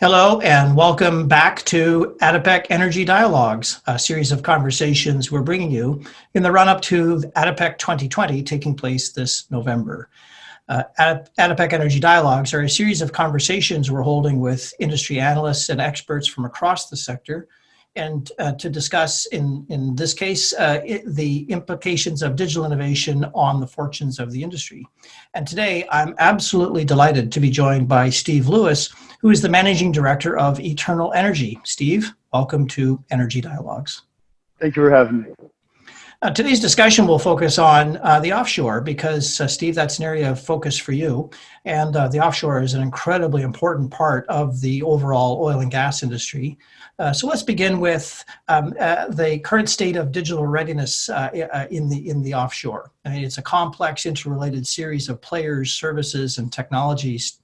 Hello, and welcome back to ADIPEC Energy Dialogues, a series of conversations we're bringing you in the run up to ADIPEC 2020 taking place this November. Uh, ADIPEC Energy Dialogues are a series of conversations we're holding with industry analysts and experts from across the sector and uh, to discuss, in, in this case, uh, it, the implications of digital innovation on the fortunes of the industry. And today, I'm absolutely delighted to be joined by Steve Lewis, who is the Managing Director of Eternal Energy. Steve, welcome to Energy Dialogues. Thank you for having me. Uh, today's discussion will focus on uh, the offshore because, uh, Steve, that's an area of focus for you. And uh, the offshore is an incredibly important part of the overall oil and gas industry. Uh, so let's begin with um, uh, the current state of digital readiness in, the, in the offshore. I mean, it's a complex, interrelated series of players, services, and technologies.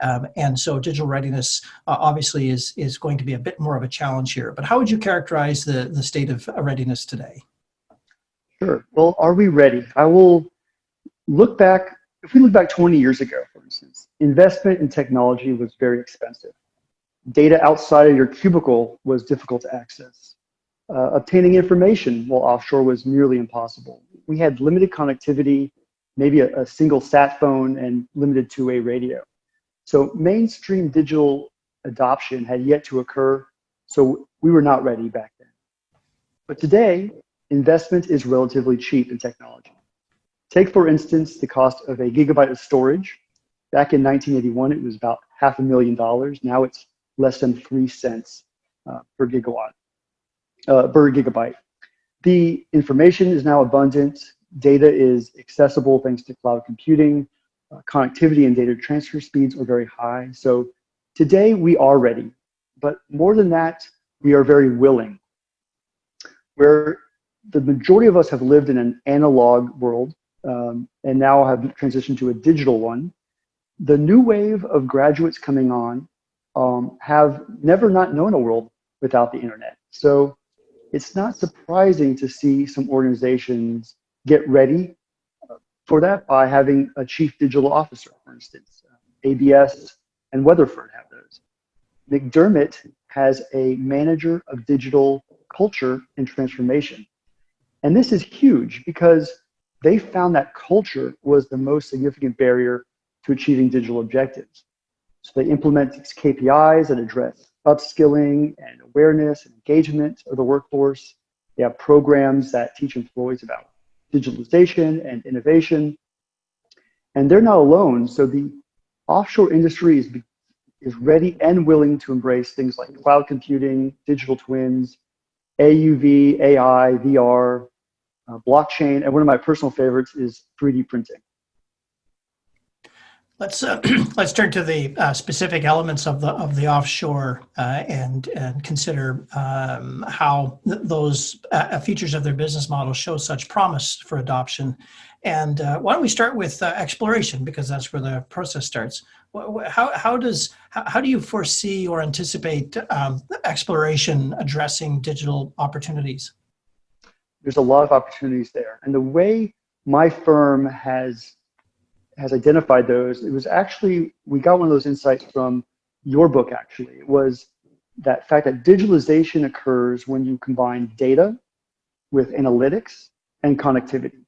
Um, and so digital readiness obviously is, is going to be a bit more of a challenge here. But how would you characterize the, the state of readiness today? Sure. Well, are we ready? I will look back. If we look back 20 years ago, for instance, investment in technology was very expensive. Data outside of your cubicle was difficult to access. Uh, obtaining information while offshore was nearly impossible. We had limited connectivity, maybe a, a single sat phone and limited two-way radio. So mainstream digital adoption had yet to occur, so we were not ready back then. But today, investment is relatively cheap in technology. Take, for instance, the cost of a gigabyte of storage. Back in 1981, it was about half a million dollars. Now it's less than three cents uh, per gigawatt, uh, per gigabyte. The information is now abundant. Data is accessible thanks to cloud computing. Uh, connectivity and data transfer speeds are very high. So today we are ready. But more than that, we are very willing. We're the majority of us have lived in an analog world um, and now have transitioned to a digital one. The new wave of graduates coming on um, have never not known a world without the internet. So it's not surprising to see some organizations get ready uh, for that by having a chief digital officer, for instance. ABS and Weatherford have those. McDermott has a manager of digital culture and transformation. And this is huge because they found that culture was the most significant barrier to achieving digital objectives. So they implement these KPIs that address upskilling and awareness and engagement of the workforce. They have programs that teach employees about digitalization and innovation. And they're not alone. So the offshore industry is, is ready and willing to embrace things like cloud computing, digital twins, AUV, AI, VR, uh, blockchain, and one of my personal favorites is 3D printing. Let's uh, let's turn to the uh, specific elements of the of the offshore uh, and and consider um, how th- those uh, features of their business model show such promise for adoption. And uh, why don't we start with exploration because that's where the process starts. How how does how, do you foresee or anticipate um, exploration addressing digital opportunities? There's a lot of opportunities there, and the way my firm has has identified those, it was actually we got one of those insights from your book. Actually, it was that fact that digitalization occurs when you combine data with analytics and connectivity.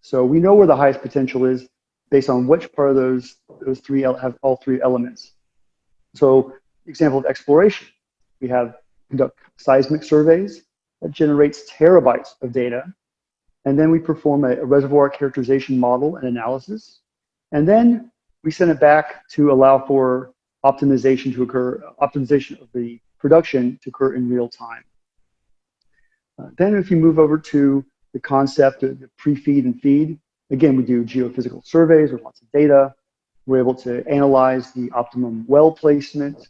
So we know where the highest potential is based on which part of those those three have all three elements. So, example of exploration, we have conduct seismic surveys that generates terabytes of data, and then we perform a, a reservoir characterization model and analysis, and then we send it back to allow for optimization to occur, optimization of the production to occur in real time. Uh, then if you move over to the concept of the pre-feed and feed, Again, we do geophysical surveys with lots of data. We're able to analyze the optimum well placement,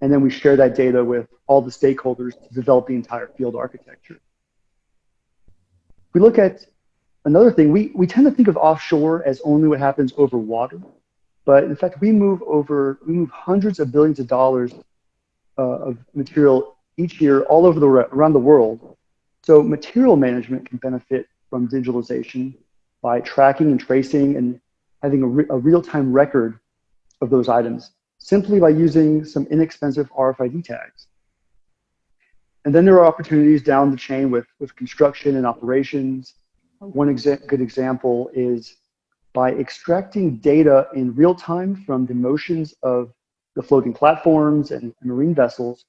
and then we share that data with all the stakeholders to develop the entire field architecture. We look at another thing, we, we tend to think of offshore as only what happens over water, but in fact, we move over, we move hundreds of billions of dollars uh, of material each year all over the, around the world. So material management can benefit from digitalization by tracking and tracing and having a, re- a real-time record of those items. simply by using some inexpensive RFID tags. And then there are opportunities down the chain with, with construction and operations. One exa- good example is by extracting data in real time from the motions of the floating platforms and marine vessels,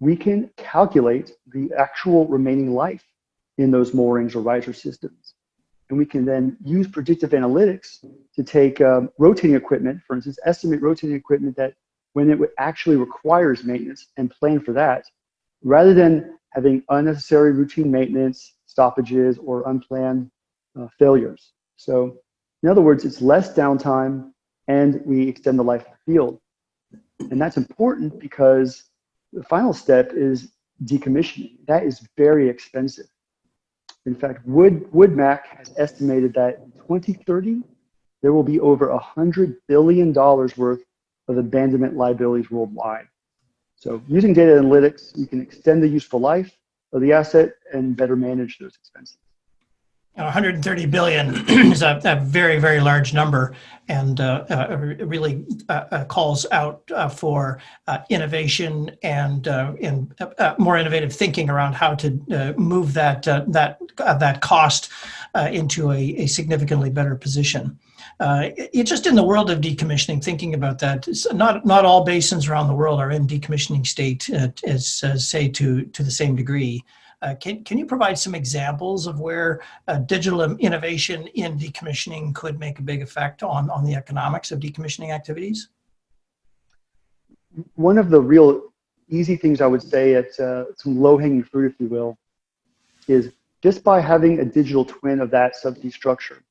we can calculate the actual remaining life in those moorings or riser systems. And we can then use predictive analytics to take um, rotating equipment, for instance, estimate rotating equipment that when it actually requires maintenance and plan for that, rather than having unnecessary routine maintenance, stoppages, or unplanned uh, failures. So, in other words, it's less downtime and we extend the life of the field. And that's important because the final step is decommissioning. That is very expensive. In fact, Wood, WoodMac has estimated that in 2030, there will be over $100 billion worth of abandonment liabilities worldwide. So using data analytics, you can extend the useful life of the asset and better manage those expenses. 130 billion is a, a, very, very large number and uh, uh, really uh, uh calls out uh, for uh, innovation and, more innovative thinking around how to move that, that, that cost into a, a, significantly better position. it just in the world of decommissioning, thinking about that, not not all basins around the world are in decommissioning state as, as say to to the same degree. Uh, can, can you provide some examples of where uh, digital innovation in decommissioning could make a big effect on, on the economics of decommissioning activities? One of the real easy things I would say, it's uh, some low hanging fruit, if you will, is just by having a digital twin of that subsea structure,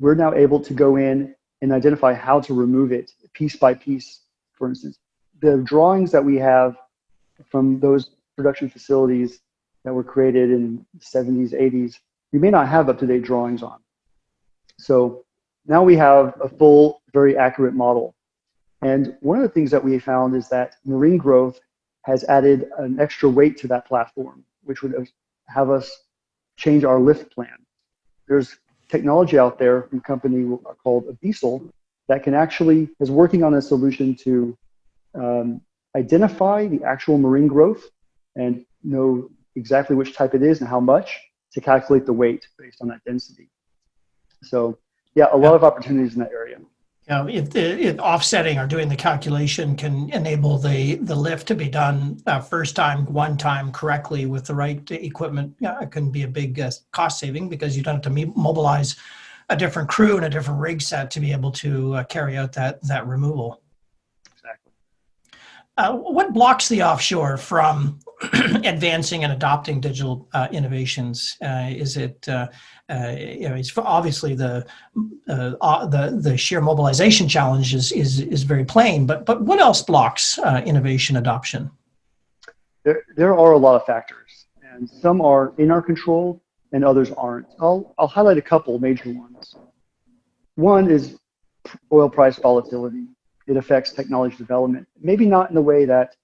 we're now able to go in and identify how to remove it piece by piece, for instance. The drawings that we have from those production facilities that were created in the 70s, 80s, we may not have up-to-date drawings on. So now we have a full, very accurate model. And one of the things that we found is that marine growth has added an extra weight to that platform, which would have us change our lift plan. There's technology out there from a company called Abyssal that can actually is working on a solution to um, identify the actual marine growth and know exactly which type it is and how much to calculate the weight based on that density. So yeah, a lot of opportunities in that area. Know, if, if offsetting or doing the calculation can enable the, the lift to be done uh, first time, one time correctly with the right equipment, yeah, it can be a big uh, cost saving because you don't have to mobilize a different crew and a different rig set to be able to uh, carry out that, that removal. Exactly. Uh, what blocks the offshore from advancing and adopting digital uh, innovations? Uh, is it, uh, uh you know, it's obviously the, uh, uh, the, the sheer mobilization challenge is, is, is very plain, but, but what else blocks innovation adoption? There, there are a lot of factors, and some are in our control and others aren't. I'll, I'll highlight a couple major ones. One is oil price volatility. It affects technology development, maybe not in the way that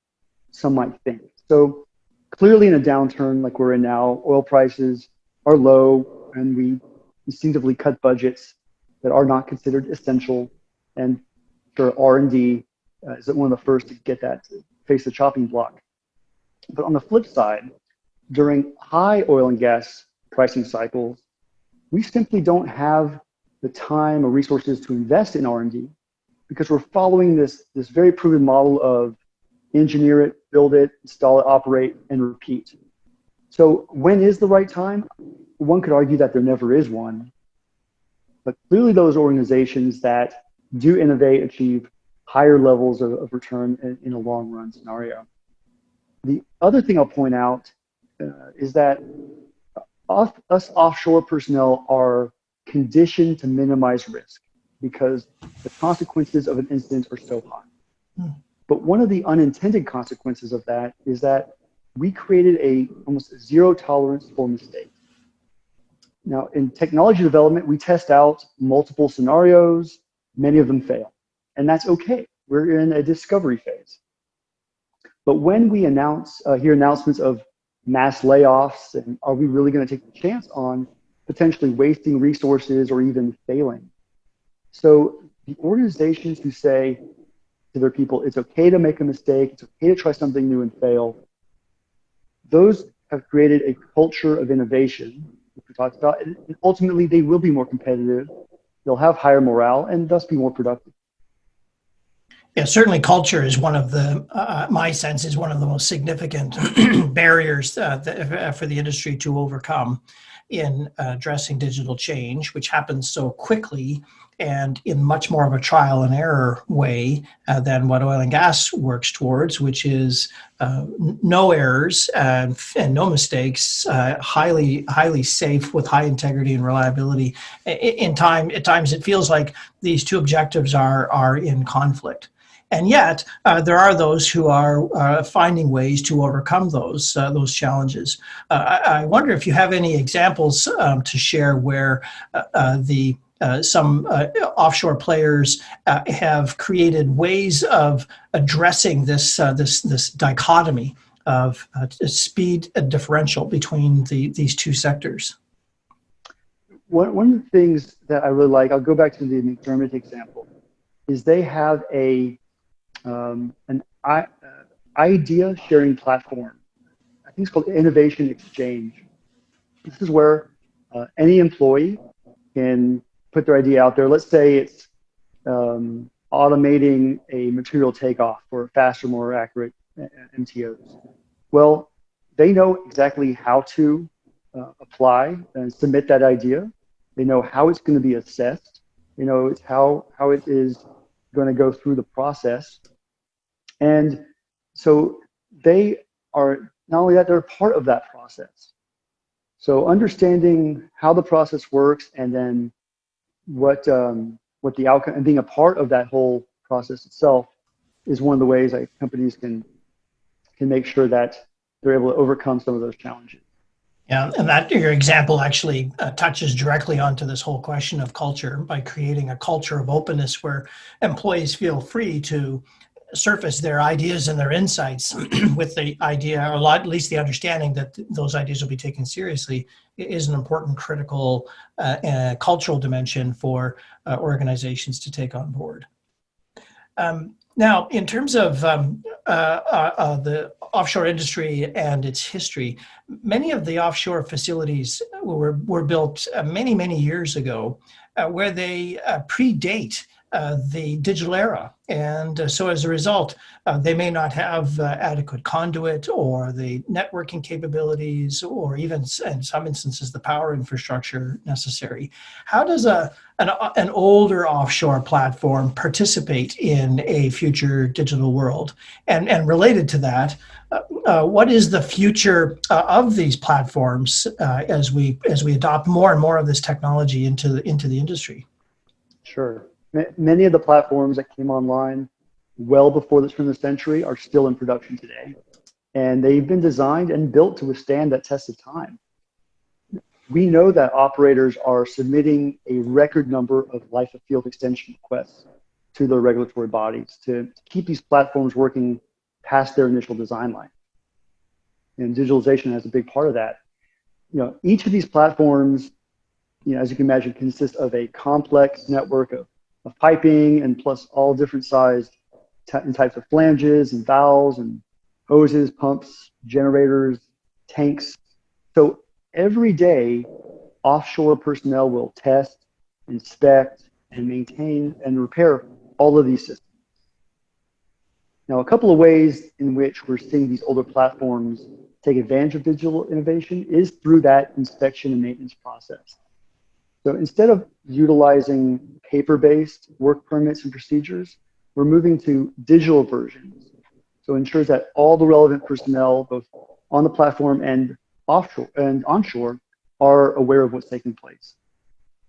some might think. So clearly in a downturn like we're in now, oil prices are low and we instinctively cut budgets that are not considered essential. And for R&D uh, is one of the first to get that to face the chopping block. But on the flip side, during high oil and gas pricing cycles, we simply don't have the time or resources to invest in R&D because we're following this, this very proven model of engineer it, build it, install it, operate, and repeat. So when is the right time? One could argue that there never is one. But clearly those organizations that do innovate achieve higher levels of, of return in, in, a long run scenario. The other thing I'll point out uh, is that off, us offshore personnel are conditioned to minimize risk because the consequences of an incident are so high. Hmm. But one of the unintended consequences of that is that we created a almost zero tolerance for mistakes. Now, in technology development, we test out multiple scenarios. Many of them fail, and that's okay. We're in a discovery phase. But when we announce, uh, hear announcements of mass layoffs, and are we really going to take the chance on potentially wasting resources or even failing? So the organizations who say, to their people it's okay to make a mistake, it's okay to try something new and fail. Those have created a culture of innovation, which we talked about, and ultimately they will be more competitive, they'll have higher morale, and thus be more productive. Yeah, certainly culture is one of the, uh, my sense is one of the most significant barriers uh, that, for the industry to overcome in addressing digital change, which happens so quickly and in much more of a trial and error way uh, than what oil and gas works towards, which is uh, no errors and, and no mistakes, uh, highly highly safe with high integrity and reliability. In time, at times, it feels like these two objectives are are in conflict. And yet, uh, there are those who are uh, finding ways to overcome those uh, those challenges. Uh, I, I, wonder if you have any examples um, to share where uh, uh, some offshore players have created ways of addressing this this this dichotomy of speed differential between the, these two sectors. One, one of the things that I really like, I'll go back to the McDermott example, is they have a um, an uh, idea sharing platform. I think it's called Innovation Exchange. This is where uh, any employee can put their idea out there. Let's say it's um, automating a material takeoff for faster, more accurate uh, MTOs. Well, they know exactly how to uh, apply and submit that idea. They know how it's going to be assessed. They know how, how it is going to go through the process. And so they are not only that, they're part of that process. So understanding how the process works and then what um, what the outcome and being a part of that whole process itself is one of the ways that companies can can make sure that they're able to overcome some of those challenges. Yeah, and that your example actually uh, touches directly onto this whole question of culture by creating a culture of openness where employees feel free to surface their ideas and their insights with the idea, or at least the understanding that those ideas will be taken seriously, is an important critical uh, uh, cultural dimension for uh, organizations to take on board. Um, now, in terms of um, uh, uh, uh, the offshore industry and its history, many of the offshore facilities were, were built many, many years ago where they predate uh, the digital era. And uh, so as a result, uh, they may not have uh, adequate conduit or the networking capabilities or even in some instances the power infrastructure necessary. How does a, an, an older offshore platform participate in a future digital world? And, and related to that, uh, what is the future of these platforms as we as we adopt more and more of this technology into into the industry? Sure many of the platforms that came online well before the turn of the century are still in production today. And they've been designed and built to withstand that test of time. We know that operators are submitting a record number of life of field extension requests to their regulatory bodies to, keep these platforms working past their initial design life. And digitalization has a big part of that. You know, each of these platforms, you know, as you can imagine, consists of a complex network of of piping and plus all different sized t- types of flanges and valves and hoses, pumps, generators, tanks. So every day, offshore personnel will test, inspect, and maintain and repair all of these systems. Now, a couple of ways in which we're seeing these older platforms take advantage of digital innovation is through that inspection and maintenance process. So instead of utilizing paper-based work permits and procedures, we're moving to digital versions. So it ensures that all the relevant personnel, both on the platform and offshore and onshore, are aware of what's taking place.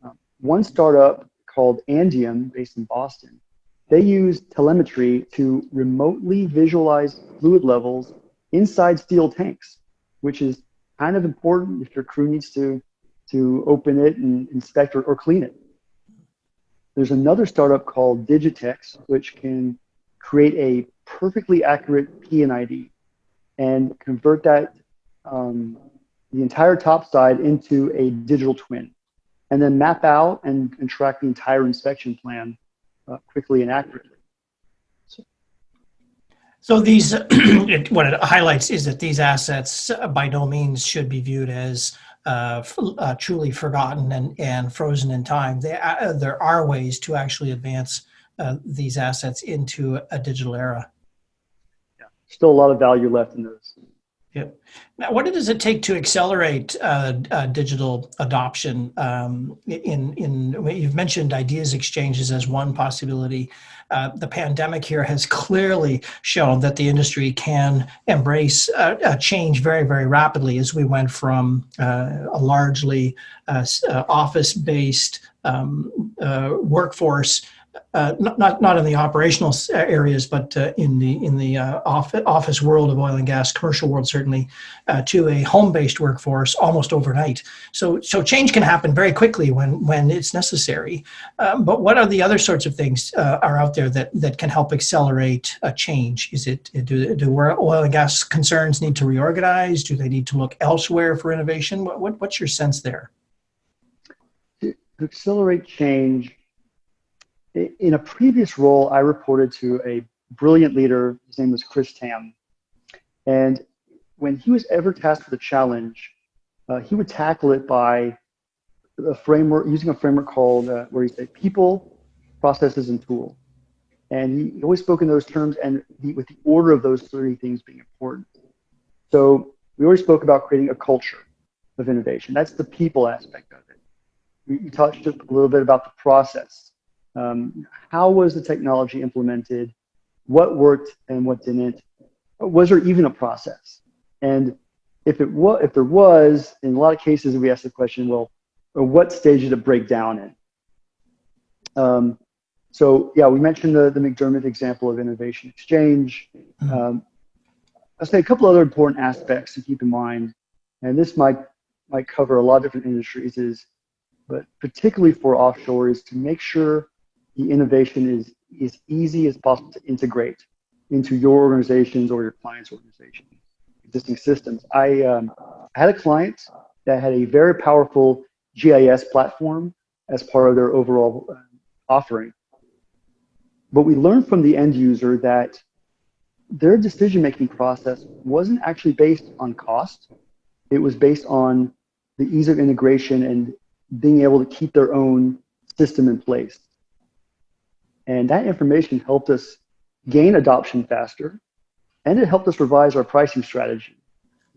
Um, one startup called Andium, based in Boston, they use telemetry to remotely visualize fluid levels inside steel tanks, which is kind of important if your crew needs to to open it and inspect or, or clean it. There's another startup called Digitex, which can create a perfectly accurate P&ID and convert that um, the entire top side into a digital twin, and then map out and, and track the entire inspection plan uh, quickly and accurately. So So these, it, what it highlights is that these assets uh, by no means should be viewed as uh, uh, truly forgotten and, and frozen in time. There, uh, there are ways to actually advance uh, these assets into a digital era. Yeah, Still a lot of value left in those. Yep. Now, what does it take to accelerate uh, uh, digital adoption? Um, in in you've mentioned ideas exchanges as one possibility. Uh, the pandemic here has clearly shown that the industry can embrace uh, change very very rapidly as we went from uh, a largely uh, office based um, workforce uh, not, not not in the operational areas, but uh, in the in the uh, office, office world of oil and gas, commercial world certainly, uh, to a home-based workforce almost overnight. So so change can happen very quickly when when it's necessary. Um, but what are the other sorts of things uh, are out there that that can help accelerate a change? Is it do do oil and gas concerns need to reorganize? Do they need to look elsewhere for innovation? What, what what's your sense there? To accelerate change in a previous role, I reported to a brilliant leader. His name was Chris Tam. And when he was ever tasked with a challenge, uh, he would tackle it by a framework, using a framework called, uh, where he said people, processes, and tool. And he always spoke in those terms and the, with the order of those three things being important. So we always spoke about creating a culture of innovation. That's the people aspect of it. We, we touched a little bit about the process um, how was the technology implemented? What worked and what didn't? Was there even a process? And if it was, if there was, in a lot of cases, we ask the question, well, what stage did it break down in? Um, so yeah, we mentioned the, the McDermott example of innovation exchange. Mm-hmm. Um, I'll say a couple other important aspects to keep in mind, and this might might cover a lot of different industries. Is but particularly for offshore is to make sure the innovation is as easy as possible to integrate into your organizations or your client's organization existing systems. I, um, had a client that had a very powerful GIS platform as part of their overall uh, offering. But we learned from the end user that their decision making process wasn't actually based on cost, it was based on the ease of integration and being able to keep their own system in place. And that information helped us gain adoption faster, and it helped us revise our pricing strategy.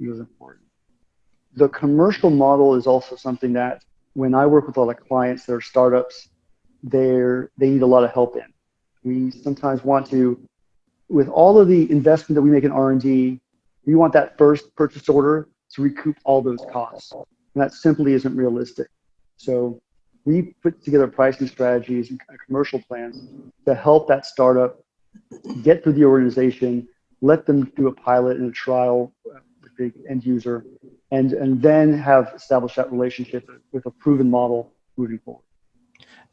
It was important. The commercial model is also something that when I work with a lot of clients that are startups, they're, they need a lot of help in. We sometimes want to, with all of the investment that we make in R&D, we want that first purchase order to recoup all those costs. And that simply isn't realistic. So we put together pricing strategies and commercial plans to help that startup get through the organization, let them do a pilot and a trial with the end user, and, and then have established that relationship with a proven model moving forward.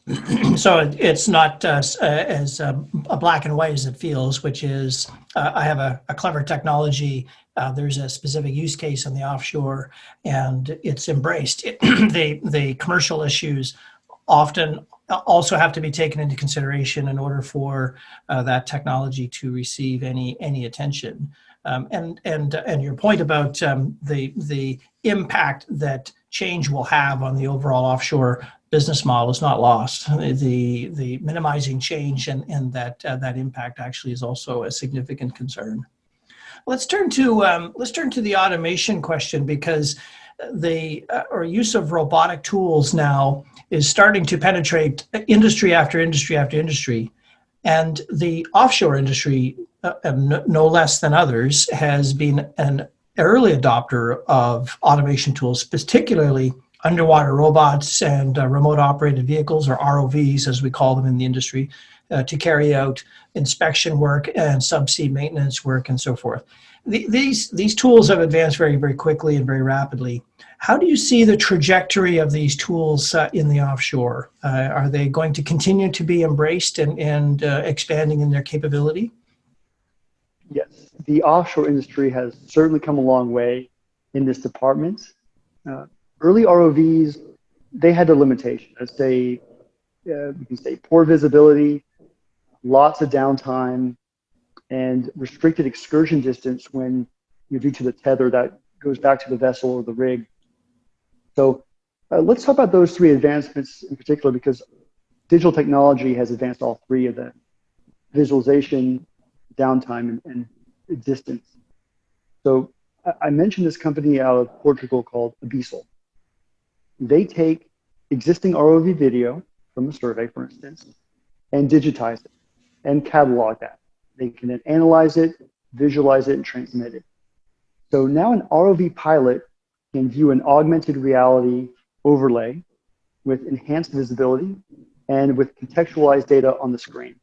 so it's not uh, as uh, black and white as it feels, which is uh, I have a, a clever technology. Uh, there's a specific use case in the offshore, and it's embraced. It, the the commercial issues often also have to be taken into consideration in order for uh, that technology to receive any any attention. Um, and and and your point about um, the the impact that change will have on the overall offshore business model is not lost. The the minimizing change and, and that uh, that impact actually is also a significant concern. Let's turn to um, let's turn to the automation question because the uh, or use of robotic tools now is starting to penetrate industry after industry after industry, and the offshore industry, uh, no less than others, has been an early adopter of automation tools, particularly underwater robots and uh, remote operated vehicles, or ROVs as we call them in the industry, uh, to carry out inspection work and subsea maintenance work and so forth. The, these, these tools have advanced very, very quickly and very rapidly. How do you see the trajectory of these tools uh, in the offshore? Uh, are they going to continue to be embraced and, and uh, expanding in their capability? Yes, the offshore industry has certainly come a long way in this department. Uh, early ROVs, they had a limitation. Let's say, uh, we can say poor visibility, lots of downtime, and restricted excursion distance when you're due to the tether that goes back to the vessel or the rig. So uh, let's talk about those three advancements in particular because digital technology has advanced all three of them visualization, downtime, and, and distance. So I mentioned this company out of Portugal called Abyssal. They take existing ROV video from a survey, for instance, and digitize it and catalog that. They can then analyze it, visualize it, and transmit it. So now an ROV pilot can view an augmented reality overlay with enhanced visibility and with contextualized data on the screen.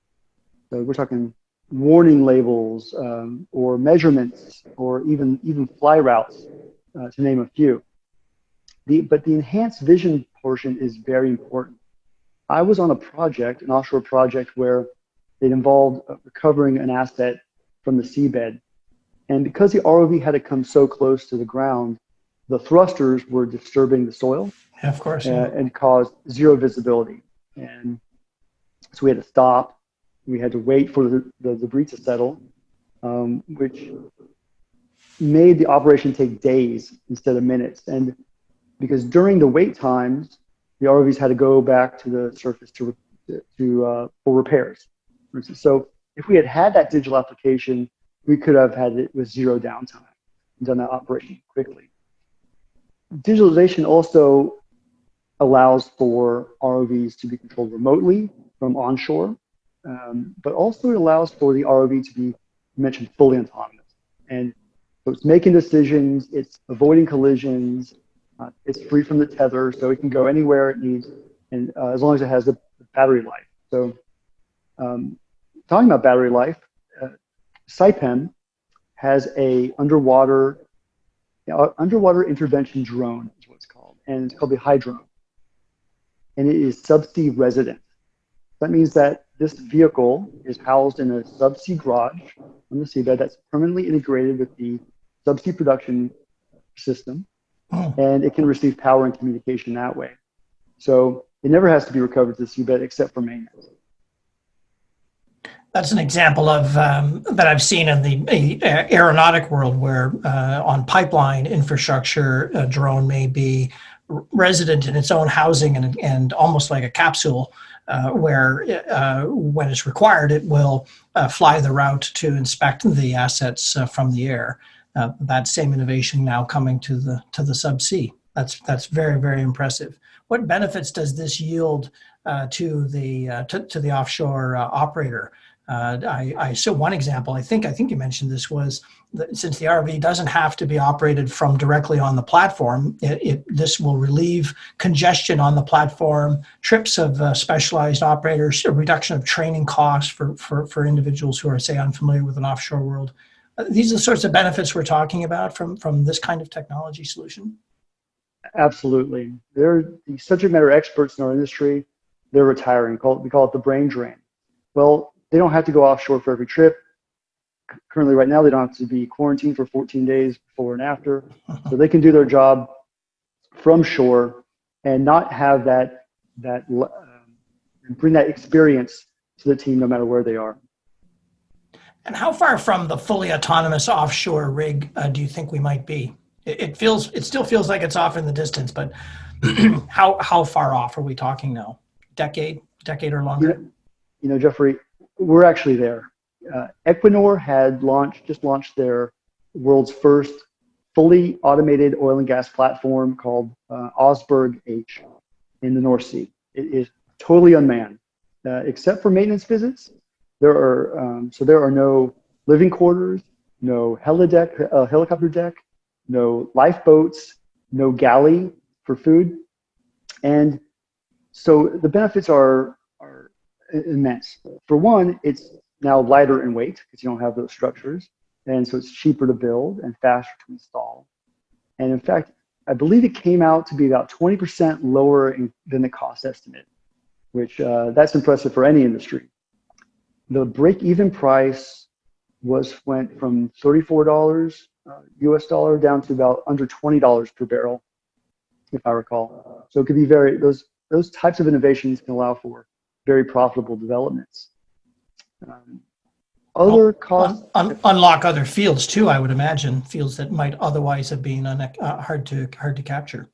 So we're talking warning labels um, or measurements or even, even fly routes, uh, to name a few. The, but the enhanced vision portion is very important. I was on a project, an offshore project, where it involved uh, recovering an asset from the seabed. And because the ROV had to come so close to the ground, the thrusters were disturbing the soil Yeah, of course. uh, and caused zero visibility. And so we had to stop. We had to wait for the, the debris to settle, um, which made the operation take days instead of minutes. And because during the wait times, the ROVs had to go back to the surface to, to uh, for repairs. So if we had had that digital application, we could have had it with zero downtime and done that operation quickly. Digitalization also allows for ROVs to be controlled remotely from onshore, um, but also it allows for the ROV to be you mentioned fully autonomous. And so it's making decisions, it's avoiding collisions, uh, it's free from the tether, so it can go anywhere it needs, and uh, as long as it has the battery life. So, um, talking about battery life, uh, has a underwater uh, underwater intervention drone is what it's called, and it's called the Hydrone, and it is subsea resident. That means that this vehicle is housed in a subsea garage on the seabed that's permanently integrated with the subsea production system Oh, and it can receive power and communication that way. So it never has to be recovered to the seabed except for maintenance. That's an example of um, that I've seen in the uh, aeronautic world, where uh, on pipeline infrastructure, a drone may be resident in its own housing and, and almost like a capsule, uh, where uh, when it's required, it will uh, fly the route to inspect the assets uh, from the air. Uh, that same innovation now coming to the to the subsea. That's that's very very impressive. What benefits does this yield uh, to the uh, to, to the offshore uh, operator? Uh, I, I so one example. I think I think you mentioned this was that since the RV doesn't have to be operated from directly on the platform, it, it this will relieve congestion on the platform, trips of uh, specialized operators, a reduction of training costs for, for for individuals who are say unfamiliar with an offshore world. These are the sorts of benefits we're talking about from from this kind of technology solution. Absolutely. They're the subject matter experts in our industry. They're retiring. Call it, we call it the brain drain. Well, they don't have to go offshore for every trip. Currently, right now, they don't have to be quarantined for 14 days before and after. So they can do their job from shore and not have that, that um, bring that experience to the team no matter where they are. And how far from the fully autonomous offshore rig uh, do you think we might be? It, it feels, it still feels like it's off in the distance, but how how far off are we talking now? Decade, decade or longer? you know, Jeffrey, we're actually there. Uh, Equinor had launched, just launched their world's first fully automated oil and gas platform called uh, Oseberg H in the North Sea. It is totally unmanned, uh, except for maintenance visits. There are um, so there are no living quarters, no helideck, uh, helicopter deck, no lifeboats, no galley for food, and so the benefits are are immense. For one, it's now lighter in weight because you don't have those structures, and so it's cheaper to build and faster to install. And in fact, I believe it came out to be about 20% lower in, than the cost estimate, which uh, that's impressive for any industry. The break-even price was went from $34 uh, US dollar down to about under $20 per barrel, if I recall. So it could be very those those types of innovations can allow for very profitable developments. Um, Other costs, Un- un- unlock other fields too, I would imagine, fields that might otherwise have been un- uh, hard to hard to capture.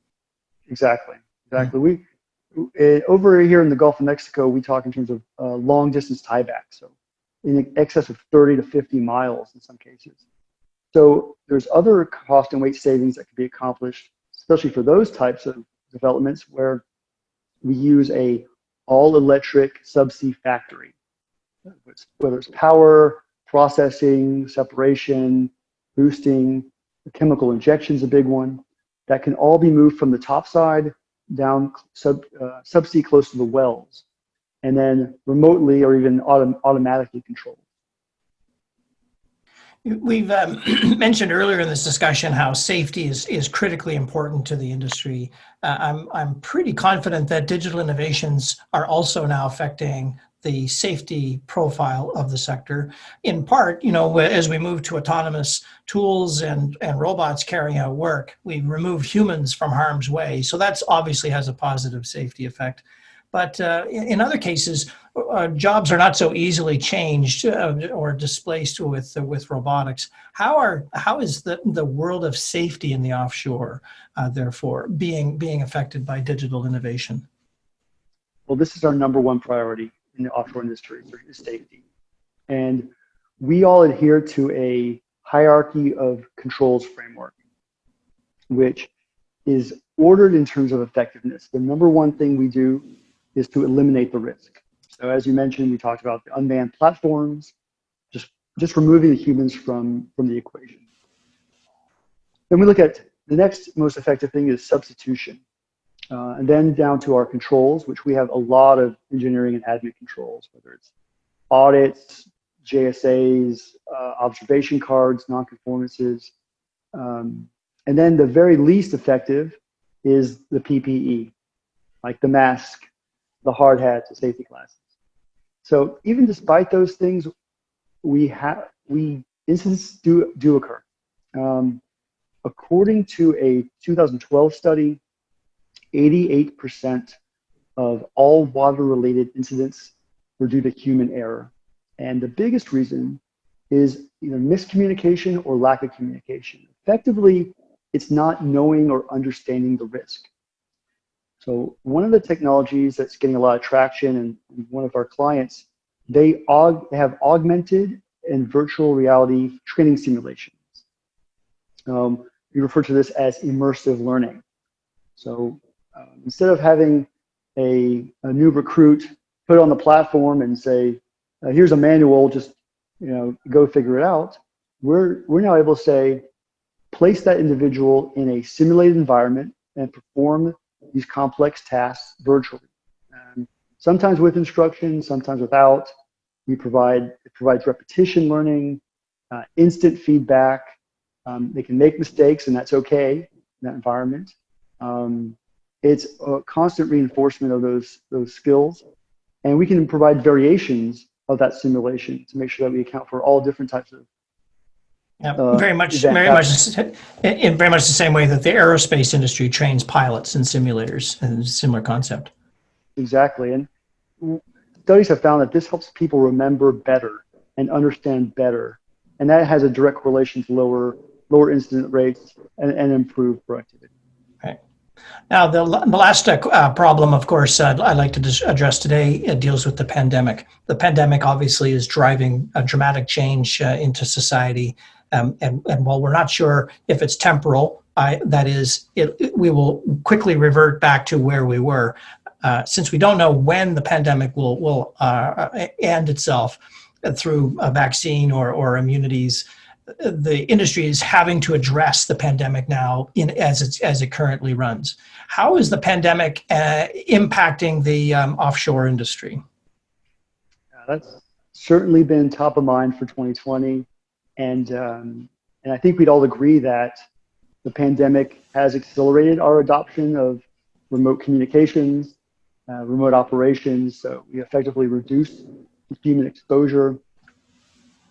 exactly, exactly. We uh, over here in the Gulf of Mexico, we talk in terms of uh, long distance tieback, so in excess of 30 to 50 miles in some cases. So there's other cost and weight savings that can be accomplished, especially for those types of developments where we use a all electric subsea factory, whether it's power, processing, separation, boosting, chemical injection is a big one. That can all be moved from the top side down sub, uh, subsea close to the wells, and then remotely or even autom- automatically controlled. We've um, mentioned earlier in this discussion how safety is, is critically important to the industry. Uh, I'm, I'm pretty confident that digital innovations are also now affecting the safety profile of the sector. In part, you know, as we move to autonomous tools and, and robots carrying out work, we remove humans from harm's way. So that's obviously has a positive safety effect. But uh, in, in other cases, uh, jobs are not so easily changed uh, or displaced with with robotics. How are how is the the world of safety in the offshore, uh, therefore, being being affected by digital innovation? Well, this is our number one priority in the offshore industry is safety, and we all adhere to a hierarchy of controls framework, which is ordered in terms of effectiveness. The number one thing we do is to eliminate the risk. So as you mentioned, we talked about the unmanned platforms, just, just removing the humans from, from the equation. Then we look at the next most effective thing is substitution. Uh, and then down to our controls, which we have a lot of engineering and admin controls, whether it's audits, JSAs, uh, observation cards, nonconformances. Um, and then the very least effective is the PPE, like the mask, the hard hat, the safety glasses. So even despite those things, we have we incidents do do occur. Um, according to a 2012 study, 88% of all water-related incidents were due to human error, and the biggest reason is either miscommunication or lack of communication. Effectively, it's not knowing or understanding the risk. So one of the technologies that's getting a lot of traction and one of our clients, they aug- have augmented and virtual reality training simulations. Um, we refer to this as immersive learning. So um, instead of having a, a new recruit put on the platform and say, uh, here's a manual, just you know, go figure it out, we're, we're now able to say, place that individual in a simulated environment and perform these complex tasks virtually. Um, sometimes with instruction, sometimes without. We provide it provides repetition learning, uh, instant feedback. Um, they can make mistakes, and that's okay in that environment. Um, it's a constant reinforcement of those those skills, and we can provide variations of that simulation to make sure that we account for all different types of Yeah, uh, very much, very much, in in very much the same way that the aerospace industry trains pilots and simulators, and similar concept. Exactly. And studies have found that this helps people remember better and understand better. And that has a direct correlation to lower lower incident rates and, and improved productivity. Right. Now, the, the last uh, problem, of course, uh, I'd like to dis- address today it deals with the pandemic. The pandemic obviously is driving a dramatic change uh, into society. Um, and, and while we're not sure if it's temporal, I, that is, it, it- we will quickly revert back to where we were. Uh, since we don't know when the pandemic will, will uh, end itself through a vaccine or, or immunities, the industry is having to address the pandemic now in as it's as it currently runs. How is the pandemic uh, impacting the um, offshore industry? Uh, that's certainly been top of mind for 2020, and um, and I think we'd all agree that the pandemic has accelerated our adoption of remote communications, uh, remote operations. So we effectively reduce human exposure.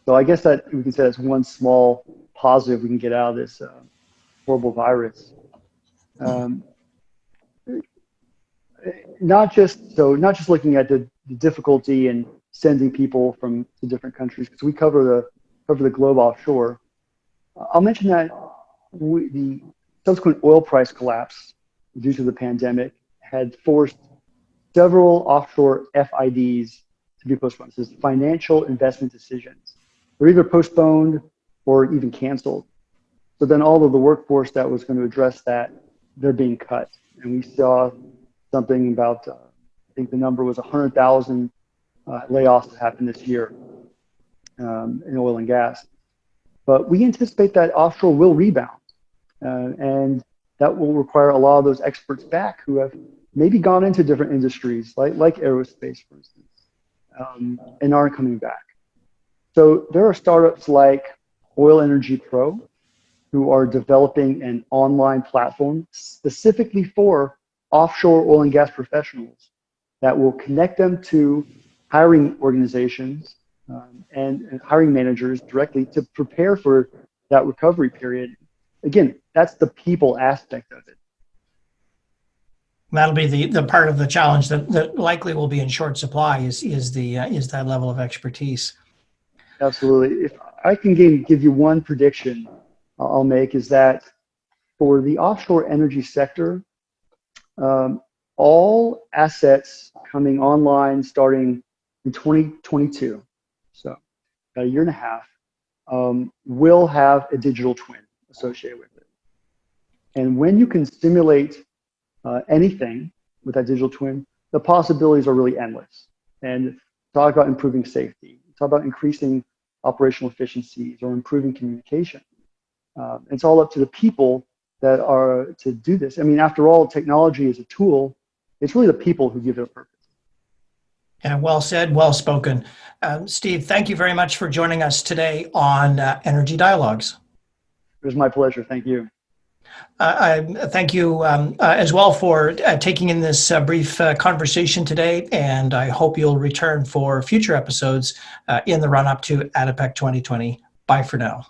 So I guess that we can say that's one small positive we can get out of this uh, horrible virus. Um, not just so not just looking at the the difficulty in sending people from to different countries because we cover the cover the globe offshore. I'll mention that we, the subsequent oil price collapse due to the pandemic had forced several offshore FIDs to be postponed. This is financial investment decisions. They're either postponed or even canceled. So then all of the workforce that was going to address that, they're being cut. And we saw something about, uh, I think the number was 100,000 uh, layoffs that happened this year um, in oil and gas. But we anticipate that offshore will rebound. Uh, and that will require a lot of those experts back who have maybe gone into different industries, like, like aerospace, for instance, um, and aren't coming back. So there are startups like Oil Energy Pro who are developing an online platform specifically for offshore oil and gas professionals that will connect them to hiring organizations um, and, and hiring managers directly to prepare for that recovery period. Again, that's the people aspect of it. That'll be the, the part of the challenge that, that likely will be in short supply is, is the, uh, is that level of expertise. Absolutely. If I can give, give you one prediction I'll make is that for the offshore energy sector, um, all assets coming online starting in 2022, so about a year and a half, um, will have a digital twin associated with it. And when you can simulate uh, anything with that digital twin, the possibilities are really endless. And talk about improving safety, talk about increasing operational efficiencies or improving communication. Um, it's all up to the people that are to do this. I mean, after all, technology is a tool. It's really the people who give it a purpose. And well said, well spoken. Um, Steve, thank you very much for joining us today on uh, Energy Dialogues. It was my pleasure. Thank you. Uh, I thank you um, uh, as well for uh, taking in this uh, brief uh, conversation today, and I hope you'll return for future episodes uh, in the run up to ADIPEC 2020. Bye for now.